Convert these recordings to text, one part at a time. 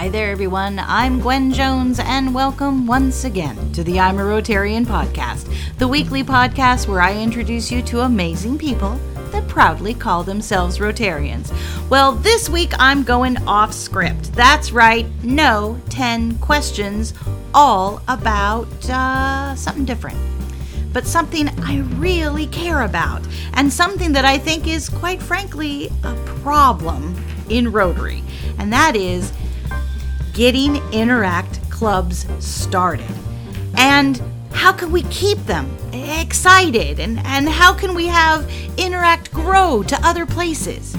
Hi there, everyone. I'm Gwen Jones, and welcome once again to the I'm a Rotarian podcast, the weekly podcast where I introduce you to amazing people that proudly call themselves Rotarians. Well, this week I'm going off script. That's right, no 10 questions, all about uh, something different. But something I really care about, and something that I think is, quite frankly, a problem in Rotary, and that is getting Interact clubs started. And how can we keep them excited? And, and how can we have Interact grow to other places?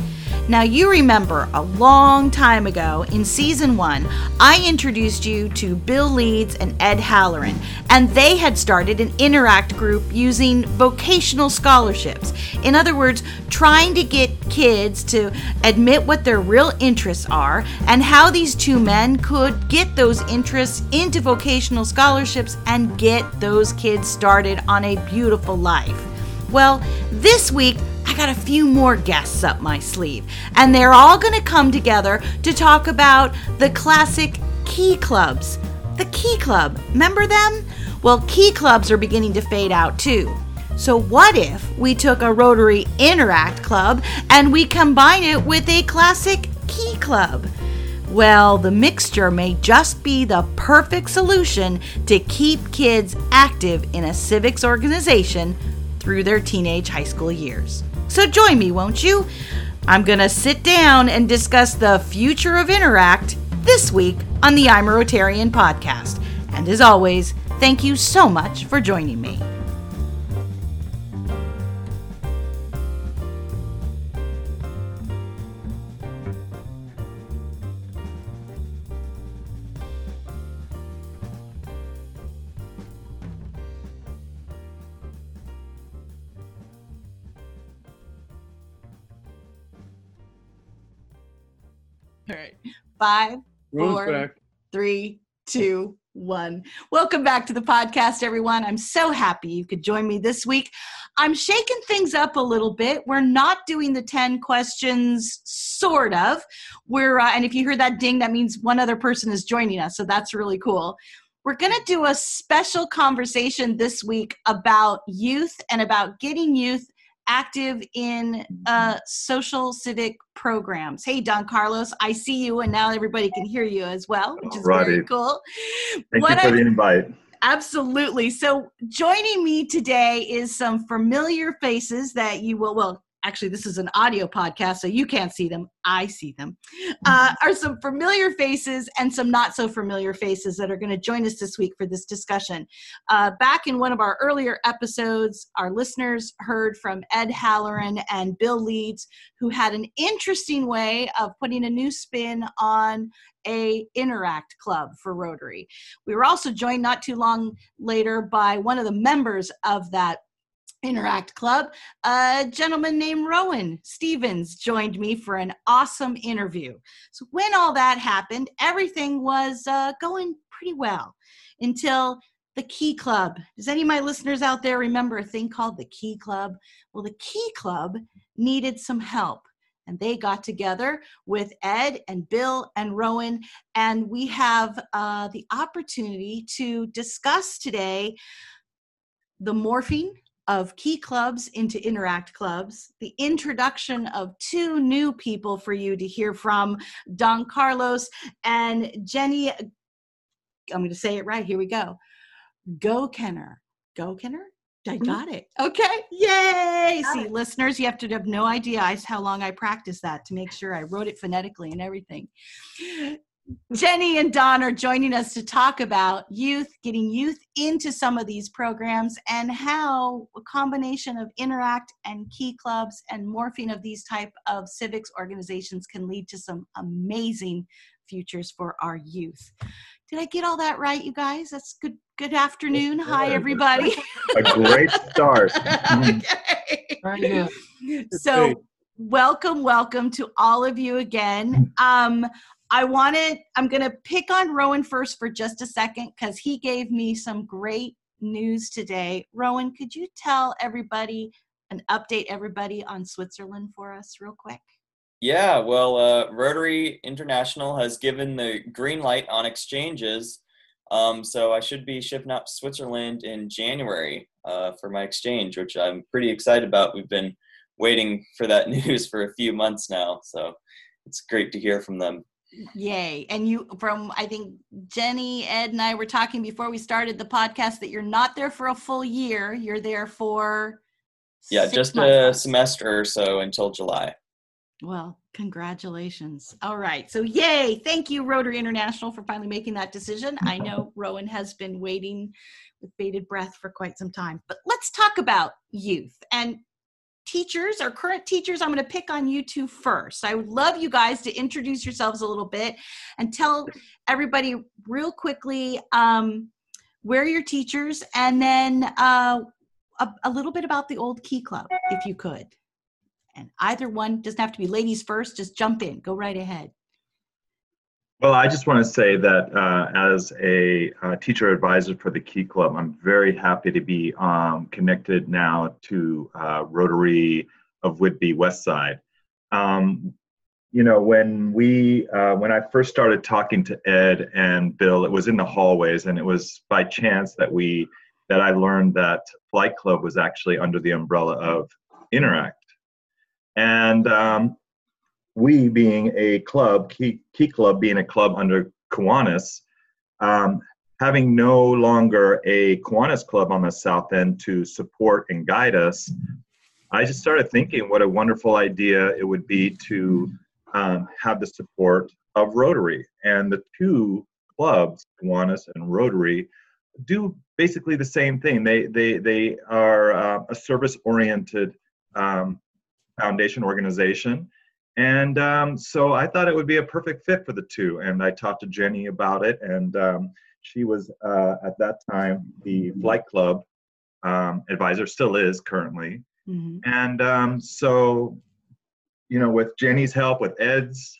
Now, you remember a long time ago in season one, I introduced you to Bill Leeds and Ed Halloran, and they had started an Interact group using vocational scholarships. In other words, trying to get kids to admit what their real interests are and how these two men could get those interests into vocational scholarships and get those kids started on a beautiful life. Well, this week, I got a few more guests up my sleeve, and they're all going to come together to talk about the classic key clubs. The key club, remember them? Well, key clubs are beginning to fade out too. So, what if we took a Rotary Interact Club and we combine it with a classic key club? Well, the mixture may just be the perfect solution to keep kids active in a civics organization through their teenage high school years. So join me, won't you? I'm going to sit down and discuss the future of Interact this week on the I'm a Rotarian podcast. And as always, thank you so much for joining me. Five, four, three, two, one. Welcome back to the podcast, everyone. I'm so happy you could join me this week. I'm shaking things up a little bit. We're not doing the 10 questions, sort of. We're, uh, and if you hear that ding, that means one other person is joining us. So that's really cool. We're going to do a special conversation this week about youth and about getting youth active in uh, social civic programs. Hey, Don Carlos, I see you, and now everybody can hear you as well, which is Alrighty. very cool. Thank what you for I, the invite. Absolutely. So, joining me today is some familiar faces that you will, well, actually this is an audio podcast so you can't see them. I see them. Uh, mm-hmm. are some familiar faces and some not so familiar faces that are going to join us this week for this discussion. Uh, back in one of our earlier episodes our listeners heard from ed halloran and bill leeds who had an interesting way of putting a new spin on a interact club for rotary. We were also joined not too long later by one of the members of that Interact Club, a gentleman named Rowan Stevens joined me for an awesome interview. So, when all that happened, everything was uh, going pretty well until the Key Club. Does any of my listeners out there remember a thing called the Key Club? Well, the Key Club needed some help. And they got together with Ed and Bill and Rowan, and we have uh, the opportunity to discuss today the morphing of key clubs into interact clubs, the introduction of two new people for you to hear from Don Carlos and Jenny. I'm going to say it right. Here we go. Go Kenner. Go Kenner? I mm-hmm. got it. Okay. Yay. See, it. listeners, you have to have no idea how long I practiced that to make sure I wrote it phonetically and everything. Jenny and Don are joining us to talk about youth, getting youth into some of these programs, and how a combination of Interact and Key Clubs and morphing of these type of civics organizations can lead to some amazing futures for our youth. Did I get all that right, you guys? That's good. Good afternoon. Hi, everybody. A great start. okay. So, welcome, welcome to all of you again. Um, I wanted, I'm going to pick on Rowan first for just a second because he gave me some great news today. Rowan, could you tell everybody and update everybody on Switzerland for us real quick? Yeah, well, uh, Rotary International has given the green light on exchanges. Um, so I should be shipping to Switzerland in January uh, for my exchange, which I'm pretty excited about. We've been waiting for that news for a few months now. So it's great to hear from them. Yay. And you, from, I think Jenny, Ed, and I were talking before we started the podcast that you're not there for a full year. You're there for. Yeah, just a semester or so until July. Well, congratulations. All right. So, yay. Thank you, Rotary International, for finally making that decision. I know Rowan has been waiting with bated breath for quite some time. But let's talk about youth. And teachers or current teachers, I'm going to pick on you two first. I would love you guys to introduce yourselves a little bit and tell everybody real quickly um, where you're teachers and then uh, a, a little bit about the old Key Club, if you could. And either one doesn't have to be ladies first, just jump in, go right ahead. Well, I just want to say that uh, as a uh, teacher advisor for the Key Club, I'm very happy to be um, connected now to uh, Rotary of Whidbey West Side. Um, you know, when we uh, when I first started talking to Ed and Bill, it was in the hallways, and it was by chance that we that I learned that Flight Club was actually under the umbrella of Interact, and um, we being a club, Key, Key Club being a club under Kiwanis, um, having no longer a Kiwanis club on the south end to support and guide us, I just started thinking what a wonderful idea it would be to um, have the support of Rotary. And the two clubs, Kiwanis and Rotary, do basically the same thing. They they they are uh, a service oriented um, foundation organization and um, so I thought it would be a perfect fit for the two. And I talked to Jenny about it, and um, she was uh, at that time the Flight Club um, advisor, still is currently. Mm-hmm. And um, so, you know, with Jenny's help, with Ed's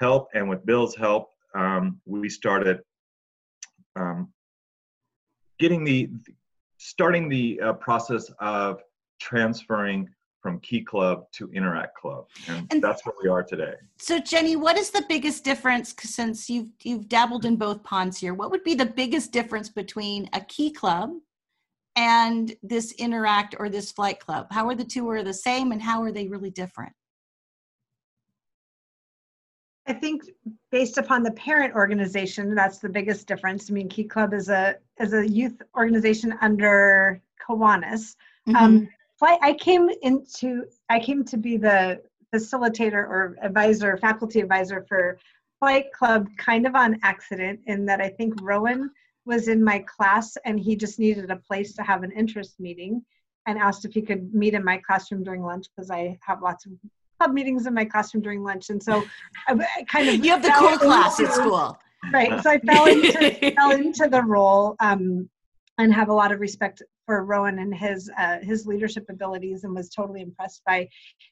help, and with Bill's help, um, we started um, getting the starting the uh, process of transferring from Key Club to Interact Club, and, and, that's where we are today. So, Jenny, what is the biggest difference since you've you've dabbled in both ponds here? What would be the biggest difference between a Key Club and this Interact or this Flight Club? How are the two are the same, and how are they really different? I think based upon the parent organization, that's the biggest difference. I mean, Key Club is a is a youth organization under Kiwanis. Mm-hmm. Um, flight i came into i came to be the facilitator or advisor faculty advisor for flight club kind of on accident in that i think rowan was in my class and he just needed a place to have an interest meeting and asked if he could meet in my classroom during lunch because i have lots of club meetings in my classroom during lunch. And so i kind of you have the cool class at school. Right. So i fell into fell into the role um, and have a lot of respect for Rowan and his uh, his leadership abilities, and was totally impressed by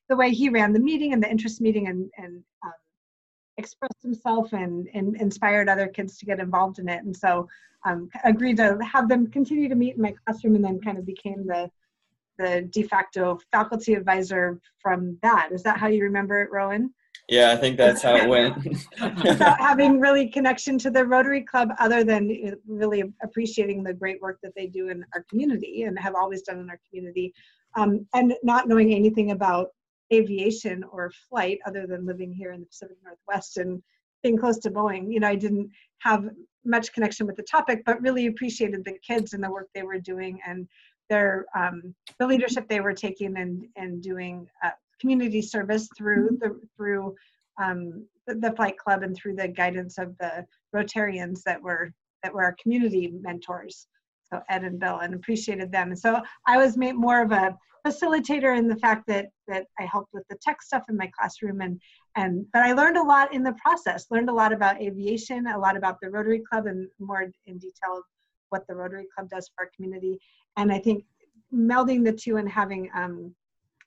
the way he ran the meeting and the interest meeting, and and um, expressed himself and, and inspired other kids to get involved in it. And so, um, agreed to have them continue to meet in my classroom, and then kind of became the the de facto faculty advisor from that. Is that how you remember it, Rowan? Yeah, I think that's how it went. Without having really connection to the Rotary Club, other than really appreciating the great work that they do in our community and have always done in our community, um, and not knowing anything about aviation or flight other than living here in the Pacific Northwest and being close to Boeing. You know, I didn't have much connection with the topic, but really appreciated the kids and the work they were doing and their um, the leadership they were taking and and doing uh, community service through mm-hmm. the through um, the, the, flight club and through the guidance of the Rotarians that were that were our community mentors. So Ed and Bill, and appreciated them. And so I was made more of a facilitator in the fact that that I helped with the tech stuff in my classroom and and but I learned a lot in the process. Learned a lot about aviation, a lot about the Rotary Club, and more in detail of what the Rotary Club does for our community. And I think melding the two and having um,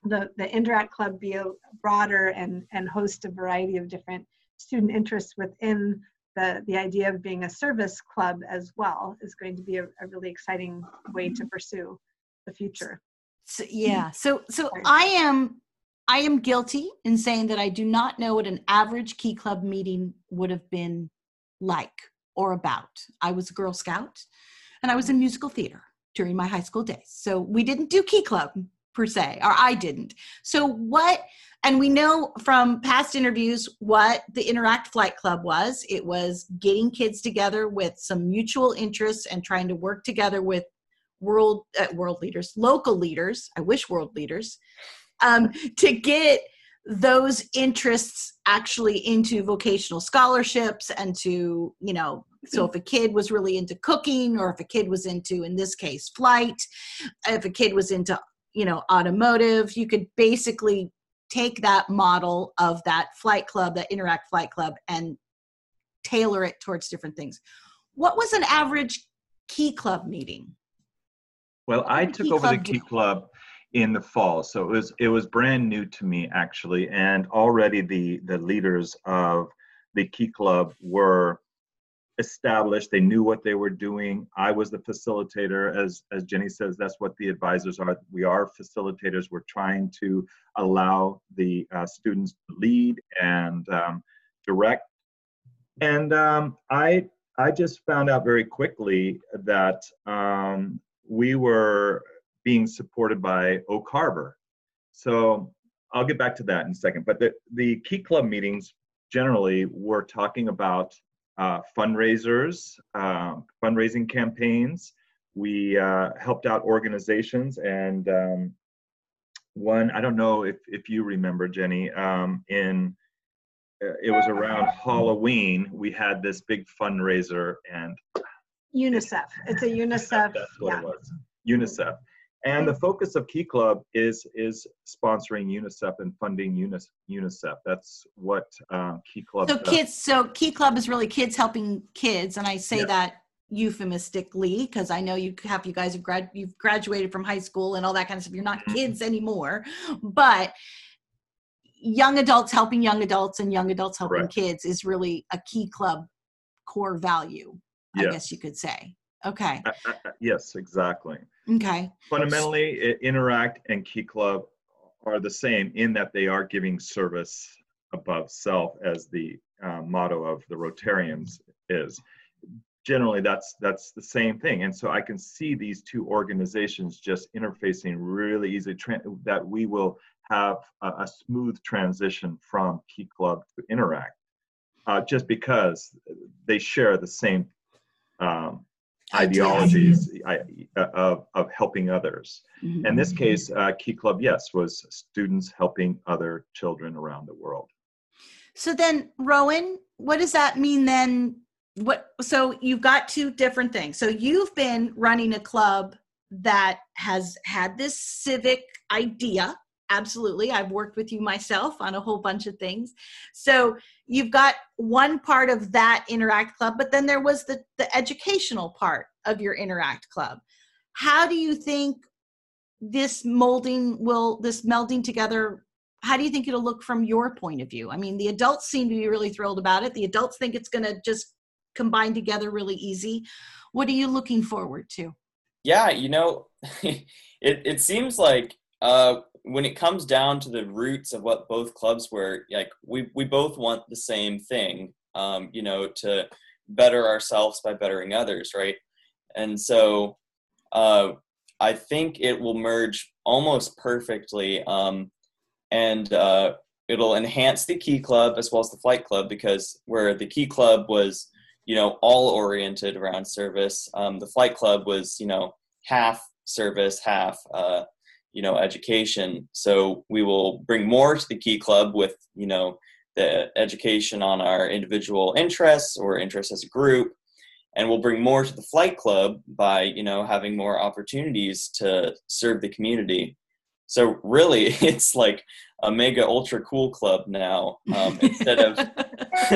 the, the Interact Club be a broader and, and host a variety of different student interests within the, the idea of being a service club as well is going to be a, a really exciting way to pursue the future. So, yeah. So, so I am I am guilty in saying that I do not know what an average Key Club meeting would have been like or about. I was a Girl Scout and I was in musical theater during my high school days. So we didn't do Key Club per se, or I didn't. So what, and we know from past interviews what the Interact Flight Club was. It was getting kids together with some mutual interests and trying to work together with world uh, world leaders, local leaders. I wish world leaders um, to get those interests actually into vocational scholarships and to you know so if a kid was really into cooking or if a kid was into in this case flight if a kid was into you know automotive you could basically take that model of that flight club that interact flight club and tailor it towards different things. What was an average key club meeting? Well i took over the key club in the fall so it was it was brand new to me actually and already the the leaders of the key club were established. They knew what they were doing. I was the facilitator. As as jenny says that's what the advisors are. We are facilitators. We're trying to allow the uh, students to lead and um, direct. And um, i i just found out very quickly that um, we were being supported by Oak Harbor. So I'll get back to that in a second. But the, the Key Club meetings generally were talking about uh, fundraisers, uh, fundraising campaigns. We uh, helped out organizations and um, one, I don't know if, if you remember, Jenny, um, in uh, it was around Halloween, we had this big fundraiser and UNICEF. It's a UNICEF. That's what yeah. it was. UNICEF. And the focus of Key Club is is sponsoring UNICEF and funding UNICEF. That's what um, Key Club. So does. kids. So Key Club is really kids helping kids, and I say that euphemistically because I know you have you guys have grad you've graduated from high school and all that kind of stuff. You're not mm-hmm. kids anymore, but young adults helping young adults and young adults helping right. kids is really a Key Club core value. I guess you could say. Okay. Uh, uh, uh, yes, exactly. Okay. Fundamentally, Interact and Key Club are the same in that they are giving service above self, as the uh, motto of the Rotarians is. Generally, that's that's the same thing, and so I can see these two organizations just interfacing really easily. That we will have a, a, smooth transition from Key Club to Interact, uh, just because they share the same um, ideologies of, of helping others. Mm-hmm. In this case, uh, Key Club, yes, was students helping other children around the world. So then, Rowan, what does that mean then? What so you've got two different things. So you've been running a club that has had this civic idea absolutely i've worked with you myself on a whole bunch of things so you've got one part of that interact club but then there was the the educational part of your interact club. How do you think this molding will this melding together how do you think it'll look from your point of view? I mean the adults seem to be really thrilled about it. The adults think it's going to just combine together really easy. What are you looking forward to? Yeah you know it, it seems like uh, when it comes down to the roots of what both clubs were, like we we both want the same thing, um, you know, to better ourselves by bettering others, right? And so uh, I think it will merge almost perfectly, um, and uh, it'll enhance the Key Club as well as the Flight Club because where the Key Club was, you know, all oriented around service, um, the Flight Club was, you know, half service, half uh, you know education. So we will bring more to the key club with you know the education on our individual interests or interests as a group. And we'll bring more to the flight club by you know having more opportunities to serve the community. So really it's like a mega ultra cool club now um, instead of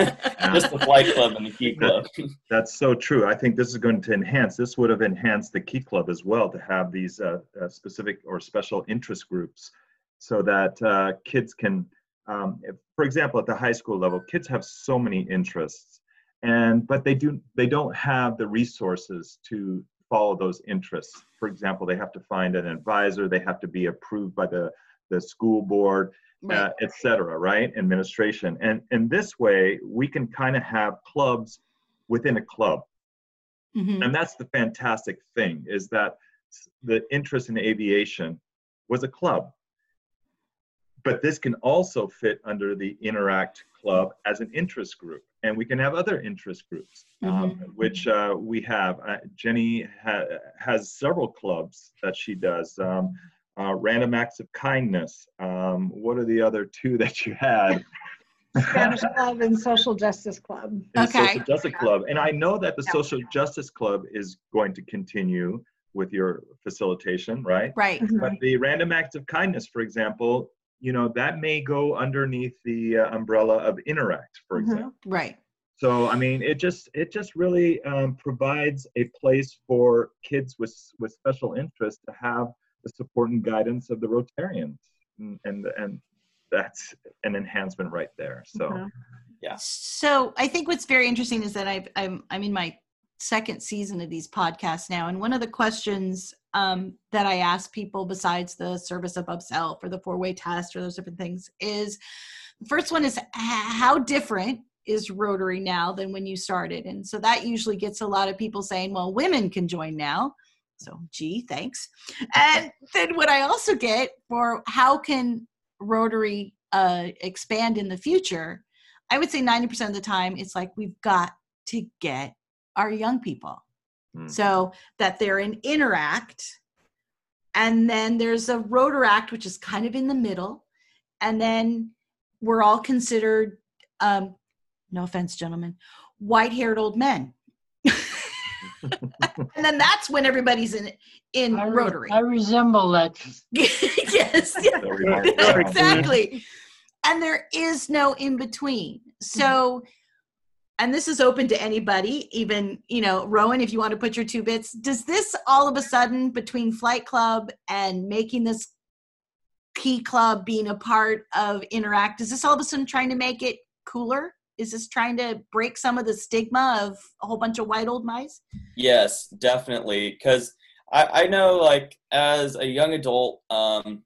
just the flight club and the key club. That's so true. I think this is going to enhance. This would have enhanced the key club as well to have these uh, uh, specific or special interest groups, so that uh, kids can, um, if, for example, at the high school level, kids have so many interests, and but they do they don't have the resources to follow those interests. For example, they have to find an advisor. They have to be approved by the the school board right. uh, etc. Right, administration, and in this way we can kind of have clubs within a club, mm-hmm. and that's the fantastic thing is that the interest in aviation was a club, but this can also fit under the Interact Club as an interest group, and we can have other interest groups, um, mm-hmm. um, which uh, we have. Uh, Jenny ha- has several clubs that she does. Um, uh, random acts of kindness. Um, what are the other two that you had? Spanish Club and Social Justice Club. And okay. Social Justice Club. And I know that the yeah. Social Justice Club is going to continue with your facilitation, right? Right. Mm-hmm. But the random acts of kindness, for example, you know, that may go underneath the uh, umbrella of Interact, for mm-hmm. example. Right. So I mean, it just it just really um, provides a place for kids with with special interests to have the support and guidance of the Rotarians, and and, and that's an enhancement right there. So, mm-hmm. yeah. So I think what's very interesting is that I've, I'm I'm in my second season of these podcasts now, and one of the questions um, that I ask people, besides the service above self or the four way test or those different things, is the first one is how different is Rotary now than when you started, and so that usually gets a lot of people saying, "Well, women can join now." So, gee, thanks. And then what I also get for how can Rotary uh, expand in the future, I would say 90% of the time it's like we've got to get our young people. Mm. So that they're in Interact. And then there's a Rotaract, which is kind of in the middle. And then we're all considered, um, no offense, gentlemen, white haired old men. And then that's when everybody's in in I re- Rotary. I resemble that. yes, exactly. And there is no in between. So, and this is open to anybody, even you know, Rowan, if you want to put your two bits. Does this all of a sudden between Flight Club and making this key club being a part of Interact, is this all of a sudden trying to make it cooler? Is this trying to break some of the stigma of a whole bunch of white old mice? Yes definitely because I, I know like as a young adult um,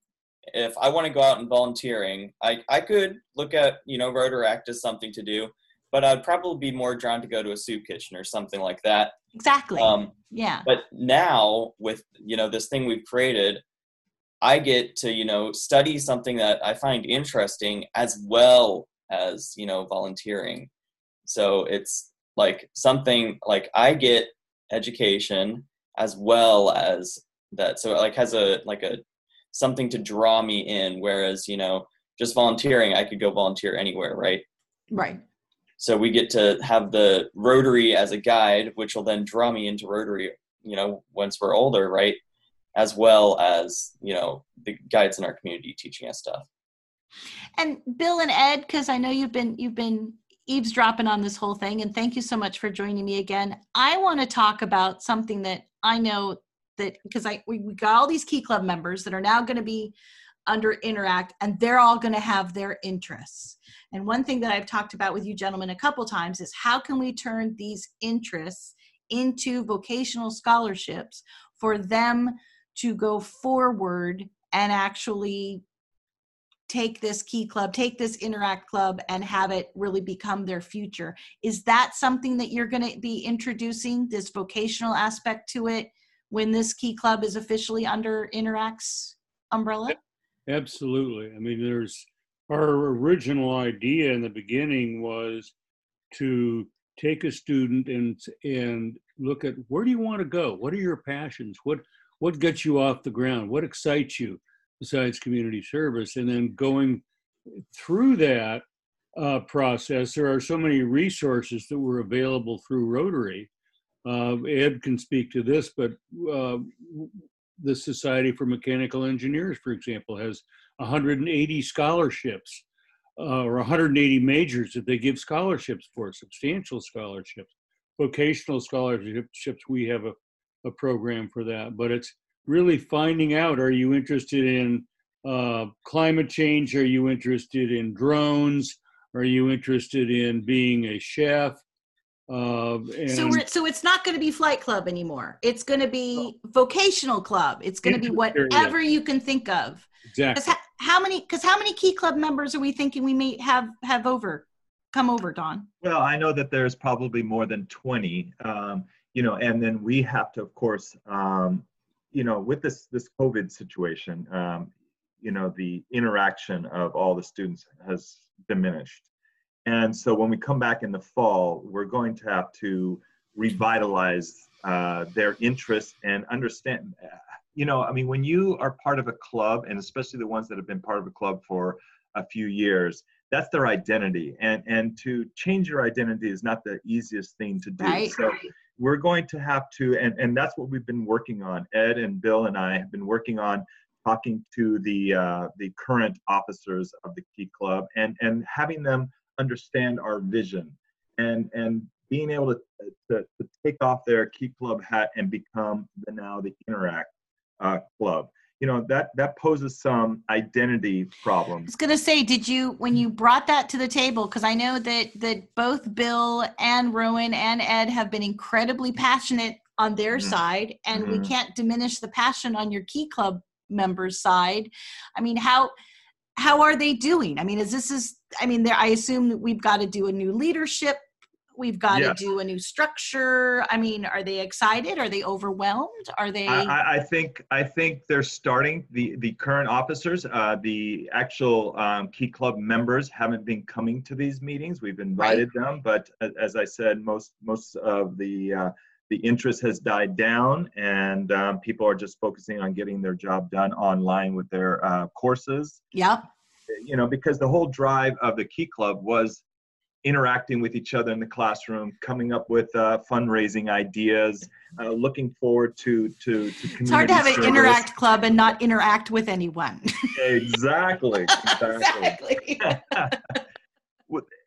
if i want to go out and volunteering I, I could look at you know rotaract as something to do but i'd probably be more drawn to go to a soup kitchen or something like that. Exactly. Um, yeah. but now with you know this thing we've created i get to you know study something that i find interesting as well as you know volunteering. So it's like something like i get education as well as that. So it like has a like a something to draw me in whereas you know just volunteering i could go volunteer anywhere right? Right. So we get to have the rotary as a guide which will then draw me into rotary you know once we're older right? As well as you know the guides in our community teaching us stuff and Bill and Ed, because I know you've been you've been eavesdropping on this whole thing, and thank you so much for joining me again. I want to talk about something that I know that because I we, we got all these key club members that are now going to be under interact and they're all going to have their interests and one thing that i've talked about with you gentlemen a couple times is how can we turn these interests into vocational scholarships for them to go forward and actually take this key club, take this interact club, and have it really become their future. Is that something that you're going to be introducing, this vocational aspect to it, when this key club is officially under Interact's umbrella? Absolutely. I mean, there's our original idea in the beginning was to take a student and and look at where do you want to go what are your passions what what gets you off the ground what excites you besides community service. And then going through that uh, process, there are so many resources that were available through Rotary. Uh, Ed can speak to this, but uh, the Society for Mechanical Engineers, for example, has 180 scholarships uh, or 180 majors that they give scholarships for, substantial scholarships. Vocational scholarships, we have a, a program for that, but it's really finding out are you interested in uh, climate change? Are you interested in drones? Are you interested in being a chef? Uh, so we're, so it's not going to be flight club anymore. It's going to be oh. vocational club. It's going to be whatever you can think of. Exactly. how many? Because how many Key Club members are we thinking we may have have over come over, Don? Well, I know that there's probably more than 20. Um, you know, and then we have to, of course, um, you know, with this this COVID situation, um, you know, the interaction of all the students has diminished, and so when we come back in the fall, we're going to have to revitalize uh, their interest and understand. You know, I mean, when you are part of a club, and especially the ones that have been part of a club for a few years, that's their identity, and and to change your identity is not the easiest thing to do. Right. So we're going to have to, and and that's what we've been working on. Ed and Bill and I have been working on talking to the uh, the current officers of the Key Club and and having them understand our vision and and being able to, to, to take off their key club hat and become the now the interact uh, club you know that that poses some identity problems. I was gonna say, did you when you brought that to the table? Because I know that that both Bill and Rowan and Ed have been incredibly passionate on their Mhm. side, and we Mhm. can't diminish the passion on your Key Club members' side. I mean, how how are they doing? I mean, is this is I mean, there I assume that we've got to do a new leadership. We've got to do a new structure. I mean, are they excited? Are they overwhelmed? Are they? I, I, think I think they're starting the the current officers. Uh, the actual um, key club members haven't been coming to these meetings. We've invited them, but as I said, most most of the uh, the interest has died down, and um, people are just focusing on getting their job done online with their uh, courses. yep. You know, because the whole drive of the key club was interacting with each other in the classroom, coming up with uh, fundraising ideas, uh, looking forward to to to It's hard to have an interact club and not interact with anyone. Exactly, exactly. exactly.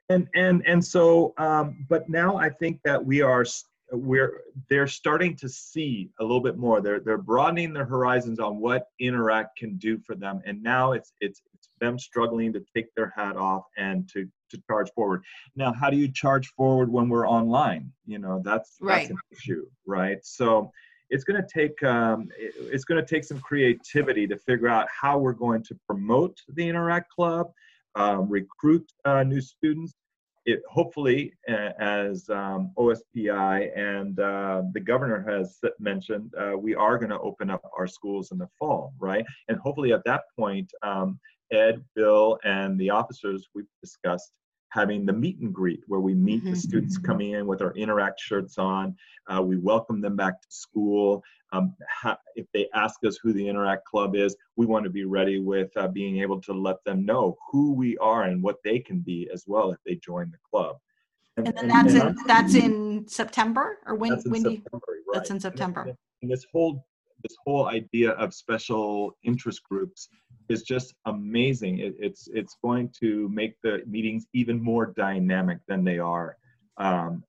And and and so, um, but now I think that we are we're they're starting to see a little bit more. They're they're broadening their horizons on what interact can do for them, and now it's it's it's them struggling to take their hat off and to to charge forward. Now, how do you charge forward when we're online? You know, that's Right. that's an issue, right? So it's going to take um, it- it's going to take some creativity to figure out how we're going to promote the Interact Club, um, recruit uh, new students. It hopefully, uh, as um, OSPI and uh, the governor has mentioned, uh, we are going to open up our schools in the fall, right? And hopefully, at that point, um, Ed, Bill, and the officers we've discussed having the meet and greet where we meet the Mhm. students coming in with our interact shirts on. Uh, we welcome them back to school. Um, ha- if they ask us who the interact club is we want to be ready with uh, being able to let them know who we are and what they can be as well if they join the club. And then that's and in that's in September? Or when that's in when do you, September, that's in September. And this whole this whole idea of special interest groups is just amazing. It, it's it's going to make the meetings even more dynamic than they are um,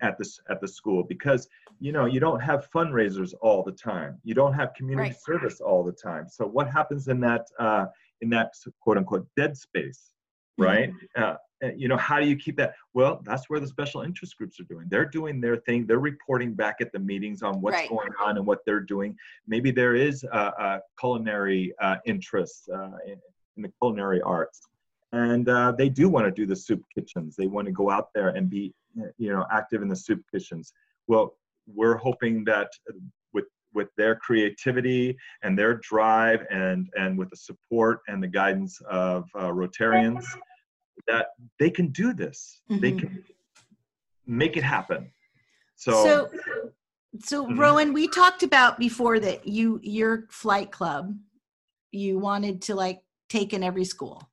at this at the school because you know you don't have fundraisers all the time. You don't have community Right. service all the time. So what happens in that uh, in that quote unquote dead space, right? Uh, uh, you know how do you keep that? Well that's where the special interest groups are doing. They're doing their thing. They're reporting back at the meetings on what's Right. going on and what they're doing. Maybe there is a, a culinary uh, interest uh, in, in the culinary arts. And uh, they do want to do the soup kitchens. They want to go out there and be uh, you know active in the soup kitchens. Well we're hoping that with with their creativity and their drive and and with the support and the guidance of uh, rotarians that they can do this they Mhm. can make it happen so, So so Mhm. Rowan, we talked about before that you your flight club you wanted to like take in every school.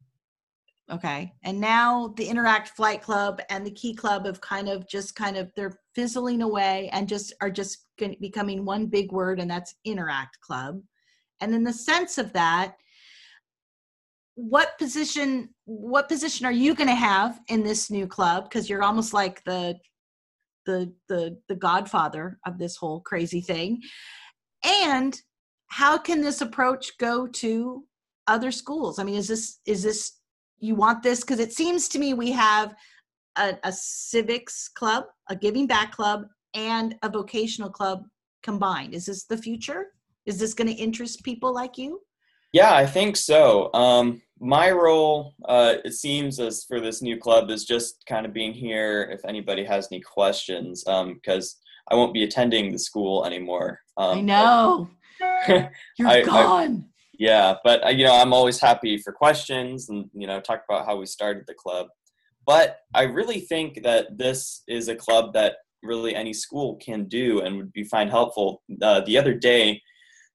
Okay. And now the Interact Flight Club and the Key Club have kind of just kind of they're fizzling away and just are just becoming one big word and that's Interact Club. And in the sense of that, what position what position are you going to have in this new club? Because you're almost like the the the the godfather of this whole crazy thing. And how can this approach go to other schools? I mean is this is this you want this? Because it seems to me we have a, a civics club a giving back club and a vocational club combined. Is this the future? Is this going to interest people like you? Yeah, I think so. Um, my role, uh, it seems, as for this new club, is just kind of being here if anybody has any questions, because um, I won't be attending the school anymore. Um, I know. You're I- I- gone. Yeah, but uh, you know, I'm always happy for questions and you know, talk about how we started the club. But I really think that this is a club that really any school can do and would be find helpful. Uh, the other day,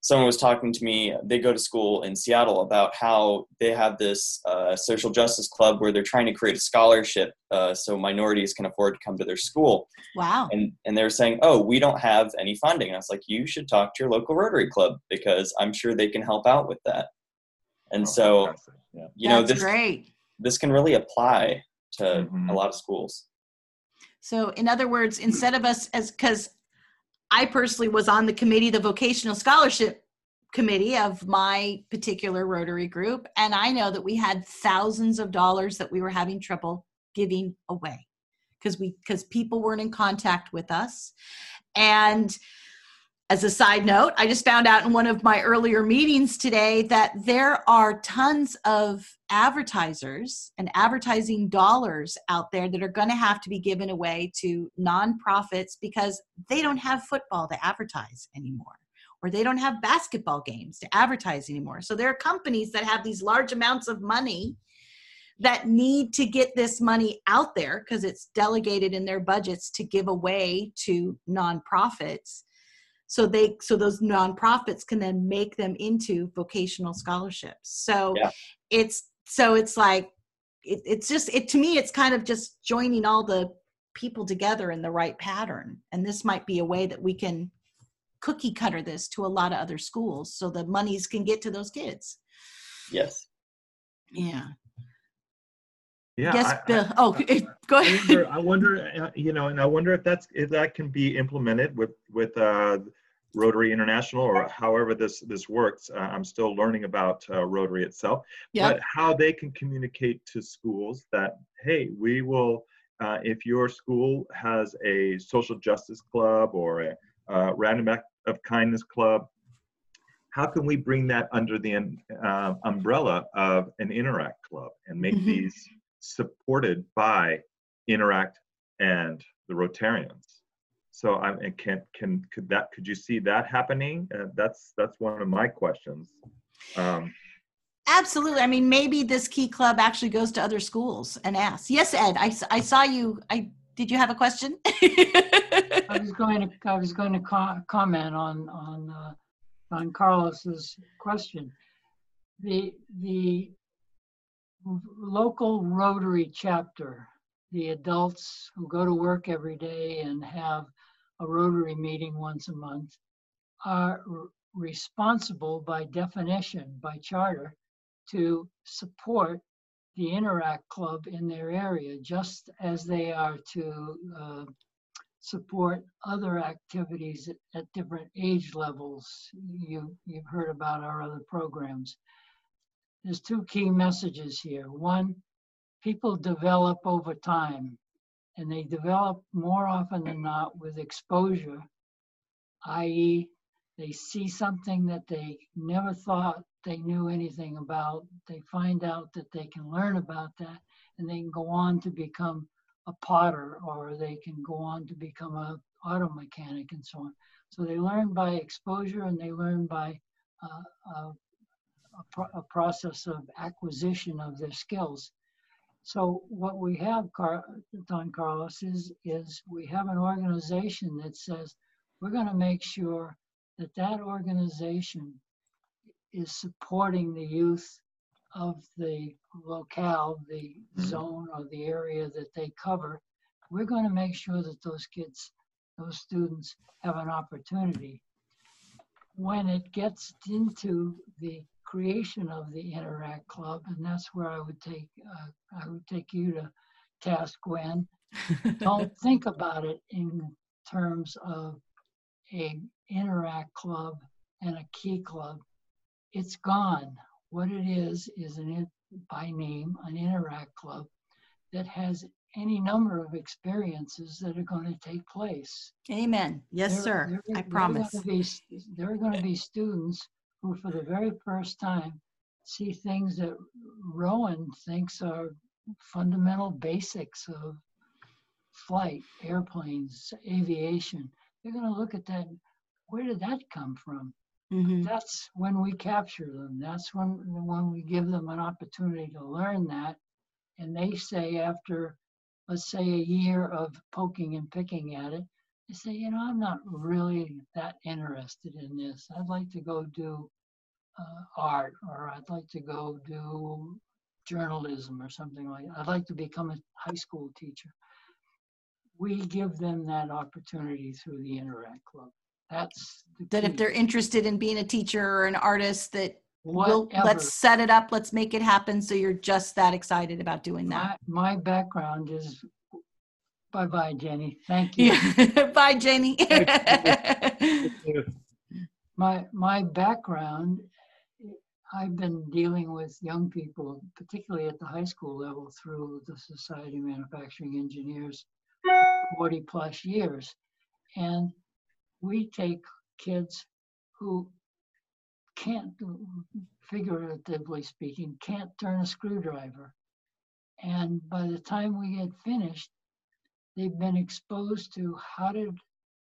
someone was talking to me. They go to school in Seattle about how they have this uh, social justice club where they're trying to create a scholarship uh, so minorities can afford to come to their school wow. and and they were saying, "Oh, we don't have any funding." And I was like, "You should talk to your local Rotary Club because I'm sure they can help out with that." And Oh, so, yeah. you know, this great. this can really apply to Mhm. a lot of schools. So, in other words, instead of us as because I personally was on the committee, the vocational scholarship committee of my particular Rotary group, and I know that we had thousands of dollars that we were having trouble giving away because we because people weren't in contact with us. And as a side note, I just found out in one of my earlier meetings today that there are tons of advertisers and advertising dollars out there that are going to have to be given away to nonprofits because they don't have football to advertise anymore or they don't have basketball games to advertise anymore. So there are companies that have these large amounts of money that need to get this money out there because it's delegated in their budgets to give away to nonprofits so they so those nonprofits can then make them into vocational scholarships so Yeah. it's so it's like it, it's just it to me it's kind of just joining all the people together in the right pattern and this might be a way that we can cookie cutter this to a lot of other schools so the monies can get to those kids Yes. yeah Yeah, yes I- I- bill oh go I ahead wonder, I wonder, uh, you know, and I wonder if that's if that can be implemented with with uh, Rotary International or however this this works. Uh, I'm still learning about uh, Rotary itself, yeah but how they can communicate to schools that hey, we will. Uh, if your school has a social justice club or a uh, random act of kindness club, how can we bring that under the uh, umbrella of an Interact club and make Mhm. these supported by Interact and the Rotarians? So I and can can could that could you see that happening? Uh, that's that's one of my questions. Um, Absolutely. I mean, maybe this key club actually goes to other schools and asks. Yes, Ed, I, I saw you. I did you have a question? I was going to, I was going to co- comment on, on, uh, on Carlos's question. The, the local Rotary chapter, the adults who go to work every day and have a Rotary meeting once a month are responsible by definition, by charter, to support the Interact Club in their area, just as they are to uh, support other activities at, at different age levels. You, you've heard about our other programs. There's two key messages here. One, people develop over time, and they develop more often than not with exposure, i.e., they see something that they never thought they knew anything about. They find out that they can learn about that, and they can go on to become a potter or they can go on to become a auto mechanic and so on. So they learn by exposure and they learn by uh, uh, a, pro- a process of acquisition of their skills. So what we have, Car- Don Carlos, is, is we have an organization that says we're going to make sure that that organization is supporting the youth of the locale, the Mhm. zone or the area that they cover, we're going to make sure that those kids, those students have an opportunity. When it gets into the creation of the Interact Club, and that's where I would take, uh, I would take you to task, Gwen. Don't think about it in terms of a Interact Club and a Key Club. It's gone. What it is, is an, in- by name, an Interact Club that has any number of experiences that are going to take place. Amen. Yes, There- sir. there- I there are promise. gonna be There are going to be students who, for the very first time, see things that Rowan thinks are fundamental basics of flight, airplanes, aviation. They're going to look at that. Where did that come from? Mhm. That's when we capture them. That's when when we give them an opportunity to learn that, and they say after, let's say a year of poking and picking at it, they say, you know, I'm not really that interested in this. I'd like to go do uh, art, or I'd like to go do journalism or something like. I'd like to become a high school teacher. We give them that opportunity through the Interact Club. That's the That if they're interested in being a teacher or an artist, that we'll, let's set it up, let's make it happen. So you're just that excited about doing that. My, my background is, bye-bye, Jenny. Thank you. Yeah. Bye, Jenny. My, my background, I've been dealing with young people, particularly at the high school level through the Society of Manufacturing Engineers, 40 plus years. And we take kids who can't, figuratively speaking, can't turn a screwdriver. And by the time we get finished, they've been exposed to how did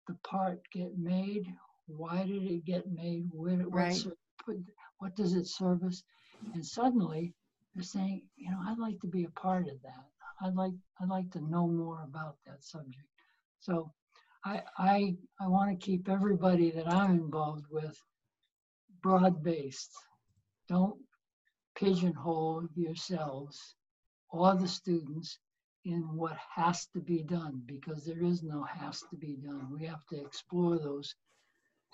the part get made? Why did it get made? Where, Right. put- what does it service? And suddenly they're saying, you know, I'd like to be a part of that. I'd like, I'd like to know more about that subject. So I, I, I want to keep everybody that I'm involved with broad-based. Don't pigeonhole yourselves or the students in what has to be done because there is no has to be done. We have to explore those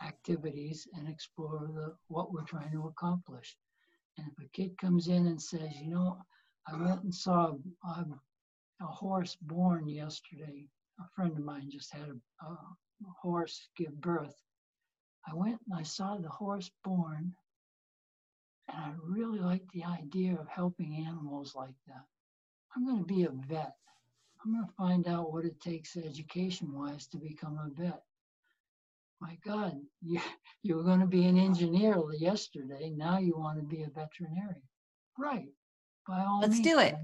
activities and explore the what we're trying to accomplish. And if a kid comes in and says, you know, I went and saw a, a horse born yesterday. A friend of mine just had a, a horse give birth. I went and I saw the horse born, and I really liked the idea of helping animals like that. I'm going to be a vet. I'm going to find out what it takes education wise to become a vet. My God, you, you were going to be an engineer yesterday. Now you want to be a veterinarian. Right. By all Let's means, do it.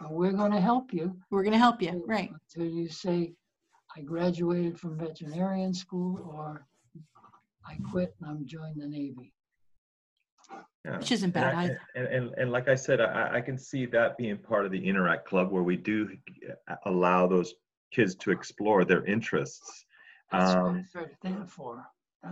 And we're going to help you. We're going to help you. until- Right. Until you say, I graduated from veterinarian school or I quit and I'm joining the Navy. Yeah. Which isn't And bad I- either. And, and, and like I said, I, I can see that being part of the Interact Club where we do allow those kids to explore their interests. That's what Um, it's there for.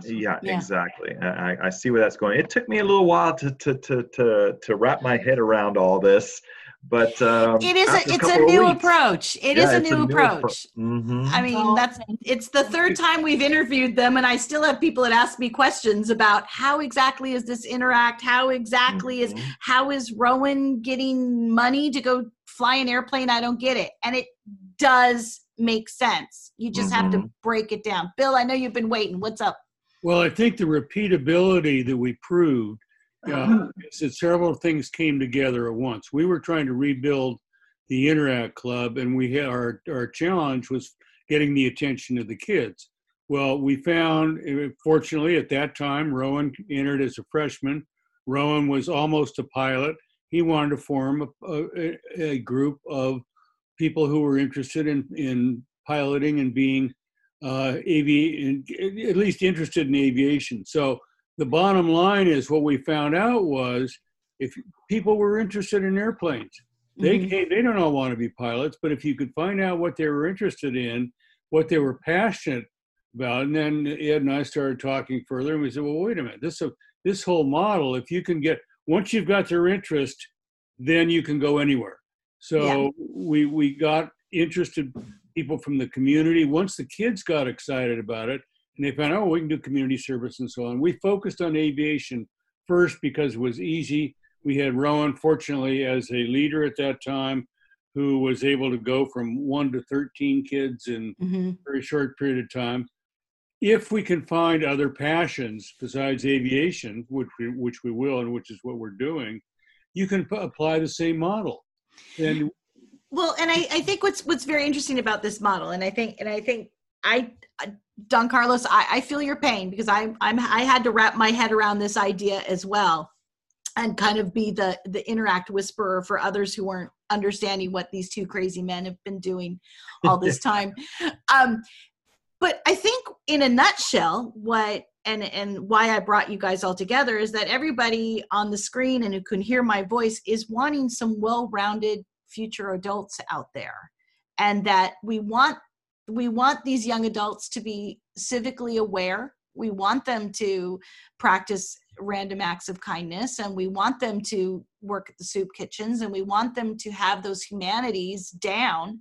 Yeah, Yeah. exactly. I, I- I see where that's going. It took me a little while to, to, to, to, to wrap my head around all this, but um, it is a, it's a new weeks- approach. It is Yeah, a it's new appro- approach. Mhm. I mean, Well, that's it's the third time we've interviewed them, and I still have people that ask me questions about how exactly is this interact? How exactly is Mhm. how is Rowan getting money to go fly an airplane? I don't get it, and it does make sense. You just have to break it down. Bill, I know you've been waiting. What's up? Well, I think the repeatability that we proved is that several things came together at once. We were trying to rebuild the Interact Club, and we had our our challenge was getting the attention of the kids. Well, we found, uh, fortunately, at that time, Rowan entered as a freshman. Rowan was almost a pilot. He wanted to form a, a, a group of people who were interested in, in piloting and being uh, avi- at least interested in aviation. So the bottom line is what we found out was if people were interested in airplanes, they Mhm. can't, they don't all want to be pilots, but if you could find out what they were interested in, what they were passionate about, and then Ed and I started talking further, and we said, well, wait a minute, this this whole model, if you can get once you've got their interest, then you can go anywhere. So Yeah. we we got interested people from the community. Once the kids got excited about it, and they found, oh, we can do community service and so on. We focused on aviation first because it was easy. We had Rowan, fortunately, as a leader at that time, who was able to go from one to 13 kids in Mhm. a very short period of time. If we can find other passions besides aviation, which we, which we will, and which is what we're doing, you can p- apply the same model. And Well, and I, I think what's what's very interesting about this model, and I think and I think I Don Carlos, I, I feel your pain because I I'm I had to wrap my head around this idea as well. and kind of be the the interact whisperer for others who weren't understanding what these two crazy men have been doing all this time um but i think in a nutshell what and and why i brought you guys all together is that everybody on the screen and who can hear my voice is wanting some well-rounded future adults out there and that we want we want these young adults to be civically aware. We want them to practice random acts of kindness and we want them to work at the soup kitchens and we want them to have those humanities down.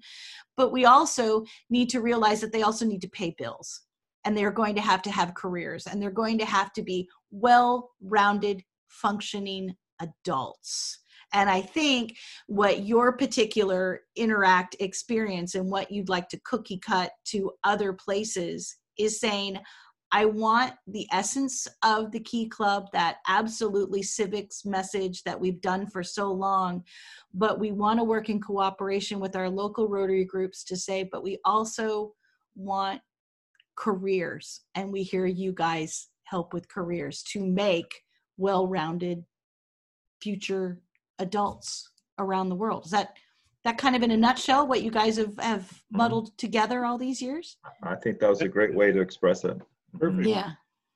But we also need to realize that they also need to pay bills and they're going to have to have careers and they're going to have to be well rounded functioning adults and i think what your particular interact experience and what you'd like to cookie cut to other places is saying I want the essence of the Key Club, that absolutely civics message that we've done for so long. But we want to work in cooperation with our local Rotary groups to say, but we also want careers. And we hear you guys help with careers to make well rounded future adults around the world. Is that that kind of in a nutshell what you guys have, have Mm-hmm. muddled together all these years? I think that was a great way to express it. Perfect. Yeah.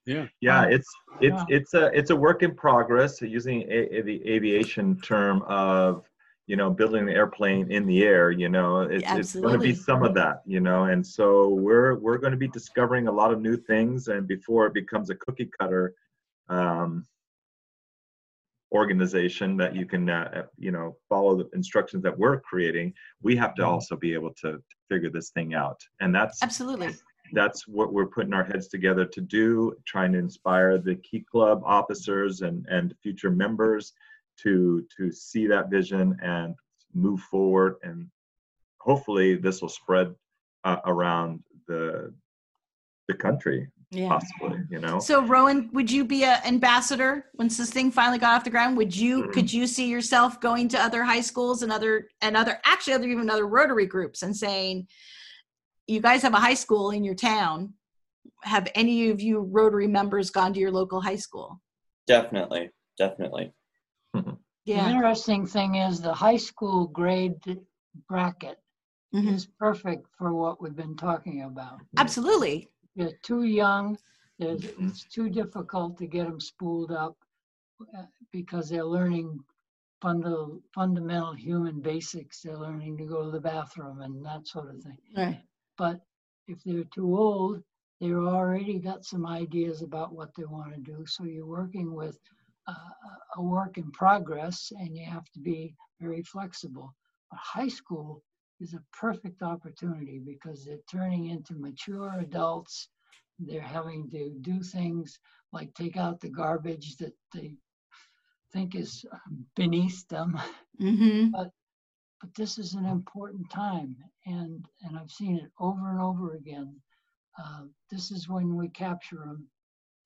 Yeah. Yeah, it's it's Wow. it's a it's a work in progress. Using a, a- the aviation term of you know building an airplane in the air. You know, it's it's going to be some of that. You know, and so we're we're going to be discovering a lot of new things. And before it becomes a cookie cutter um, organization that you can uh, uh, you know follow the instructions that we're creating, we have to also be able to figure this thing out. And that's Absolutely. that's what we're putting our heads together to do trying to inspire the key club officers and and future members to to see that vision and move forward and hopefully this will spread uh, around the the country Yeah. possibly you know So Rowan, would you be an ambassador once this thing finally got off the ground? Would you Mhm. could you see yourself going to other high schools and other and other actually other even other Rotary groups and saying, you guys have a high school in your town. Have any of you Rotary members gone to your local high school? Definitely, definitely. The Yeah. interesting thing is the high school grade bracket Mhm. is perfect for what we've been talking about. Absolutely. They're too young. There's, Mhm. it's too difficult to get them spooled up uh, because they're learning funda- fundamental human basics. They're learning to go to the bathroom and that sort of thing. Right. But if they're too old, they've already got some ideas about what they want to do. So you're working with uh, a work in progress and you have to be very flexible. But high school is a perfect opportunity because they're turning into mature adults. They're having to do things like take out the garbage that they think is beneath them Mm-hmm. but this is an important time and and i've seen it over and over again uh, this is when we capture them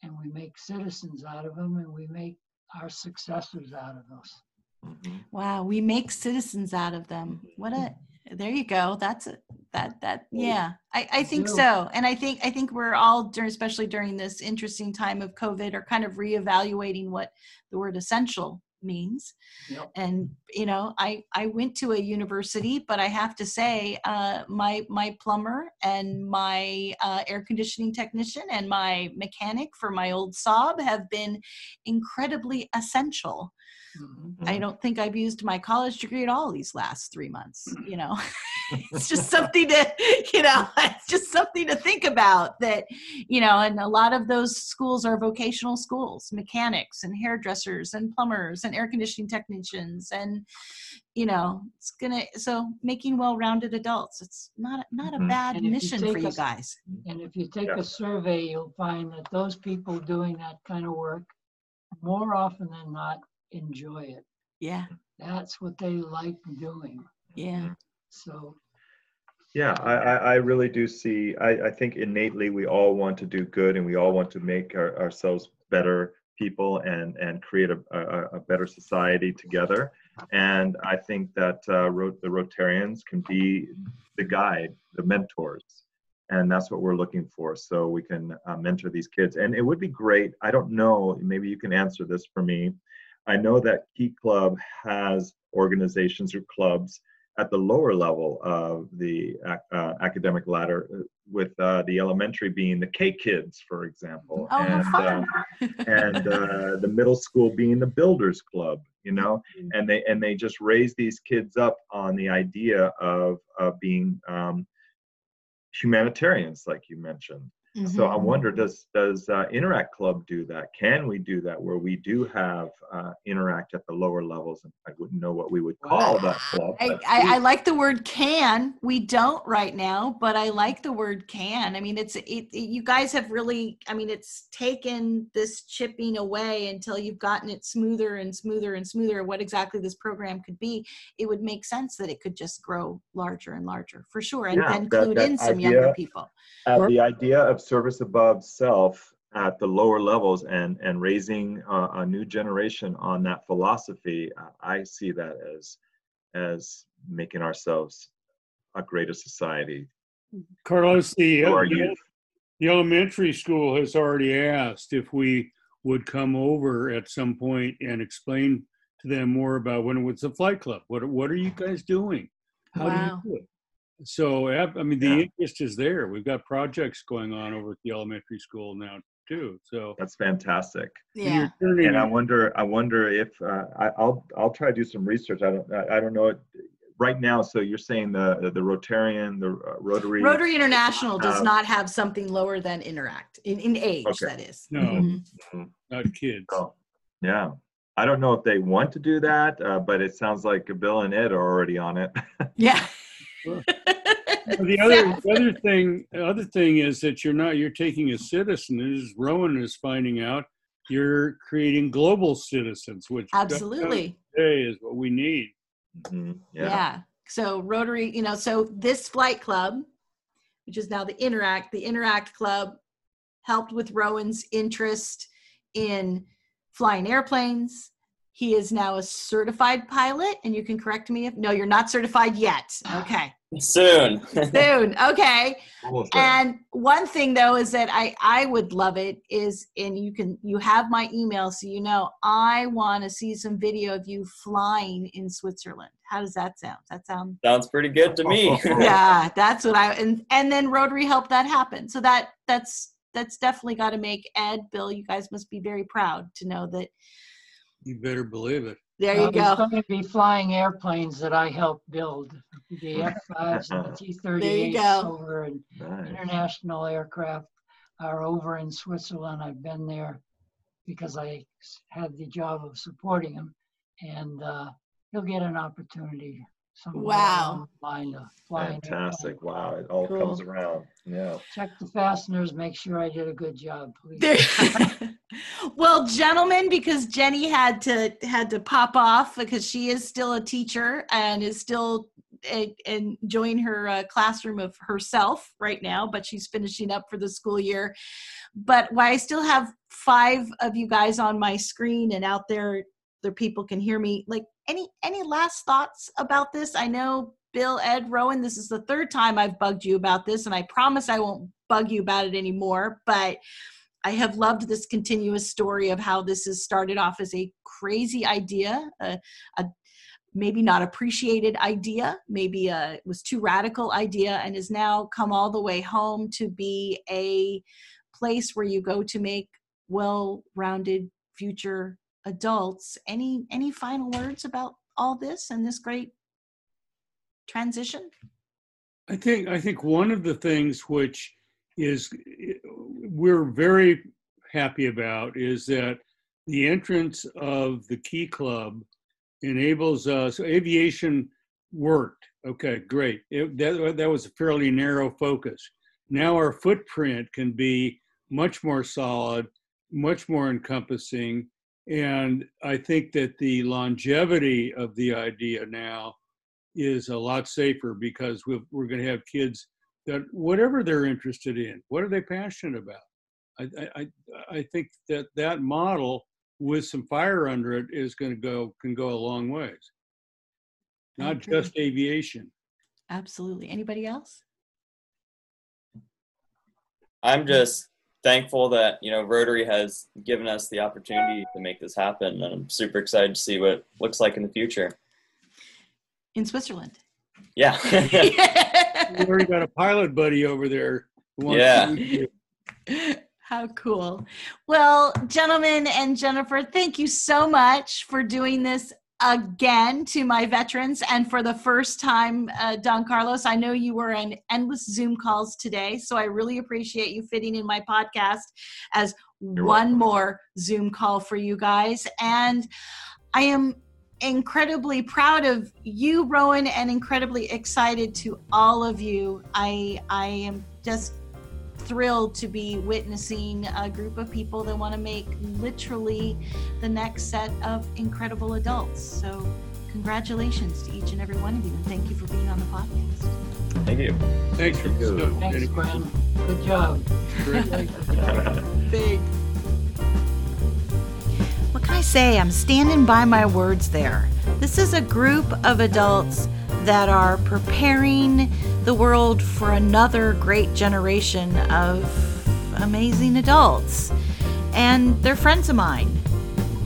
and we make citizens out of them and we make our successors out of us Mhm. Wow, we make citizens out of them. What a there you go. That's a that that yeah. I I think so. And I think I think we're all during especially during this interesting time of COVID are kind of reevaluating what the word essential means. Yep. And you know, I I went to a university, but I have to say uh my my plumber and my uh, air conditioning technician and my mechanic for my old Saab have been incredibly essential. Mhm. I don't think I've used my college degree at all these last three months. You know, it's just something to, you know, it's just something to think about that, you know, and a lot of those schools are vocational schools, mechanics and hairdressers and plumbers and air conditioning technicians. And, you know, it's gonna, so making well-rounded adults, it's not, not a Mhm. bad And if you mission for take you guys. and if you take Yeah. a survey you'll find that those people doing that kind of work more often than not enjoy it Yeah. that's what they like doing Yeah. so Yeah, I, I, I really do see, I, I think innately we all want to do good and we all want to make our, ourselves better people and, and create a, a, a better society together. And I think that uh, Ro- the Rotarians can be the guide, the mentors. And that's what we're looking for. So we can uh, mentor these kids. And it would be great. I don't know, maybe you can answer this for me. I know that Key Club has organizations or clubs at the lower level of the uh, academic ladder, uh, with uh, the elementary being the K Kids, for example, Oh, and fun. and uh, the middle school being the Builders Club, you know, Mm-hmm. and they and they just raise these kids up on the idea of of being um, humanitarians, like you mentioned. So I Mhm. wonder, does does uh, Interact Club do that? Can we do that where we do have uh, interact at the lower levels? And I wouldn't know what we would call that club. I, I, I like the word can. We don't right now, but I like the word can. I mean, it's it, it- You guys have really. I mean, it's taken this chipping away until you've gotten it smoother and smoother and smoother. What exactly this program could be, it would make sense that it could just grow larger and larger for sure, and Yeah, then that- include that in some younger people. uh, the idea of service above self at the lower levels and and raising a, a new generation on that philosophy, uh, I see that as as making ourselves a greater society Carlos, the, to the youth. the elementary school has already asked if we would come over at some point and explain to them more about when it was the flight club. What what are you guys doing? How Wow. do you do it? So I mean, the Yeah. interest is there. We've got projects going on over at the elementary school now too. So That's fantastic. Yeah. you're and I wonder, I wonder if uh, I, I'll I'll try to do some research. I don't I, I don't know it right now. So you're saying the the Rotarian, the uh, Rotary. Rotary International does not have something lower than Interact in, in age. Okay. That is. No. Mhm. not kids. Oh, yeah. I don't know if they want to do that, uh, but it sounds like Bill and Ed are already on it. Yeah. Sure. The other the other thing the other thing is that you're not you're taking a citizen as Rowan is finding out you're creating global citizens, which Absolutely. today is what we need. Mhm, Yeah. Yeah. So Rotary, you know, so this flight club, which is now the Interact, the Interact Club helped with Rowan's interest in flying airplanes. He is now a certified pilot, and you can correct me if no, you're not certified yet. Okay. Soon. Soon. Okay. Almost there. And one thing though is that I I would love it is and you can you have my email so you know I want to see some video of you flying in Switzerland. How does that sound? That sound Sounds pretty good to me. yeah, that's what I and and then Rotary helped that happen. So that that's that's definitely got to make Ed, Bill, you guys must be very proud to know that. You better believe it. There you There's go. going to be flying airplanes that I helped build, the F-5s and the T-38s go. over in Nice. international aircraft are over in Switzerland. I've been there because I had the job of supporting them. And uh, he'll get an opportunity somewhere Wow. along the line to fly Fantastic. airplane. Wow. It all Cool. comes around. Yeah. Check the fasteners, make sure I did a good job, please. Well, gentlemen, because Jenny had to had to pop off because she is still a teacher and is still uh, enjoying her uh, classroom of herself right now, but she's finishing up for the school year. But why I still have five of you guys on my screen and out there, the people can hear me. Like any any last thoughts about this? I know Bill, Ed, Rowan, this is the third time I've bugged you about this, and I promise I won't bug you about it anymore. But I have loved this continuous story of how this has started off as a crazy idea, a, a maybe not appreciated idea, maybe uh, a was too radical idea, and has now come all the way home to be a place where you go to make well-rounded future adults. Any any final words about all this and this great transition? I think I think one of the things which is we're very happy about is that the entrance of the Key Club enables us. Aviation worked. Okay, great. It, that that was a fairly narrow focus. Now our footprint can be much more solid, much more encompassing, and I think that the longevity of the idea now is a lot safer because we've, we're going to have kids that whatever they're interested in, what are they passionate about? I, I, I- I think that that model with some fire under it is going to go can go a long ways. Not agree. just aviation. Absolutely. Anybody else? I'm just thankful that you know Rotary has given us the opportunity to make this happen, and I'm super excited to see what it looks like in the future. In Switzerland. Yeah. You already got a pilot buddy over there. who wants Yeah. meet. How cool. Well, gentlemen and Jennifer, thank you so much for doing this again to my veterans and for the first time, uh, Don Carlos. I know you were in endless Zoom calls today, so I really appreciate you fitting in my podcast as You're one welcome. more Zoom call for you guys. And I am incredibly proud of you, Rowan, and incredibly excited to all of you. I I am just thrilled to be witnessing a group of people that want to make literally the next set of incredible adults. So congratulations to each and every one of you and thank you for being on the podcast. Thank you. Thanks for Thank you. so Thanks, dedicated. Good job. Great. Good job. Big. What can I say? I'm standing by my words there. This is a group of adults that are preparing the world for another great generation of amazing adults. And they're friends of mine.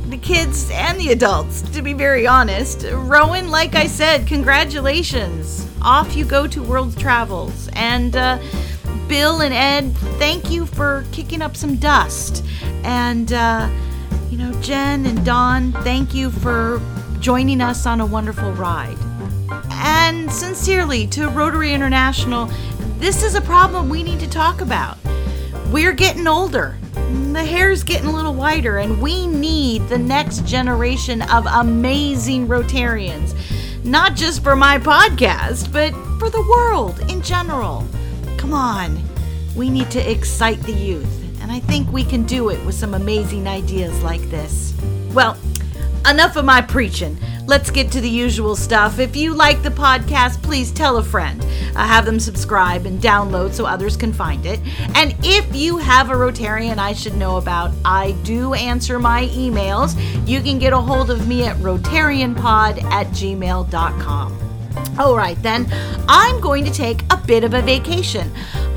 The kids and the adults, to be very honest. Rowan, like I said, congratulations. Off you go to World Travels. And uh, Bill and Ed, thank you for kicking up some dust. And, uh, you know, Jen and Don, thank you for joining us on a wonderful ride. And sincerely, to Rotary International, this is a problem we need to talk about. We're getting older. The hair's getting a little whiter, and we need the next generation of amazing Rotarians. Not just for my podcast, but for the world in general. Come on. We need to excite the youth, and I think we can do it with some amazing ideas like this. Well, enough of my preaching. Let's get to the usual stuff. If you like the podcast, please tell a friend. Uh, have them subscribe and download so others can find it. And if you have a Rotarian I should know about, I do answer my emails. You can get a hold of me at rotarianpod at gmail.com. All right, then, I'm going to take a bit of a vacation.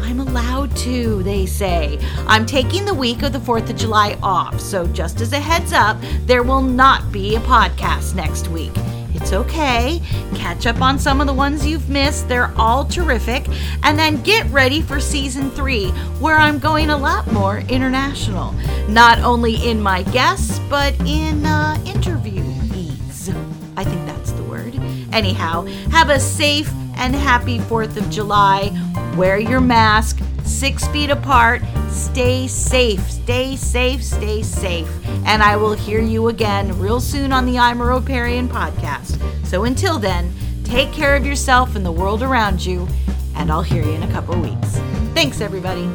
I'm allowed to, they say. I'm taking the week of the 4th of July off, so just as a heads up, there will not be a podcast next week. It's okay. Catch up on some of the ones you've missed. They're all terrific. And then get ready for season three, where I'm going a lot more international. Not only in my guests, but in uh, interviewees. I think that's the word. Anyhow, have a safe and happy 4th of July. Wear your mask, six feet apart. Stay safe, stay safe, stay safe. And I will hear you again real soon on the I'm a Rotarian podcast. So until then, take care of yourself and the world around you, and I'll hear you in a couple weeks. Thanks, everybody.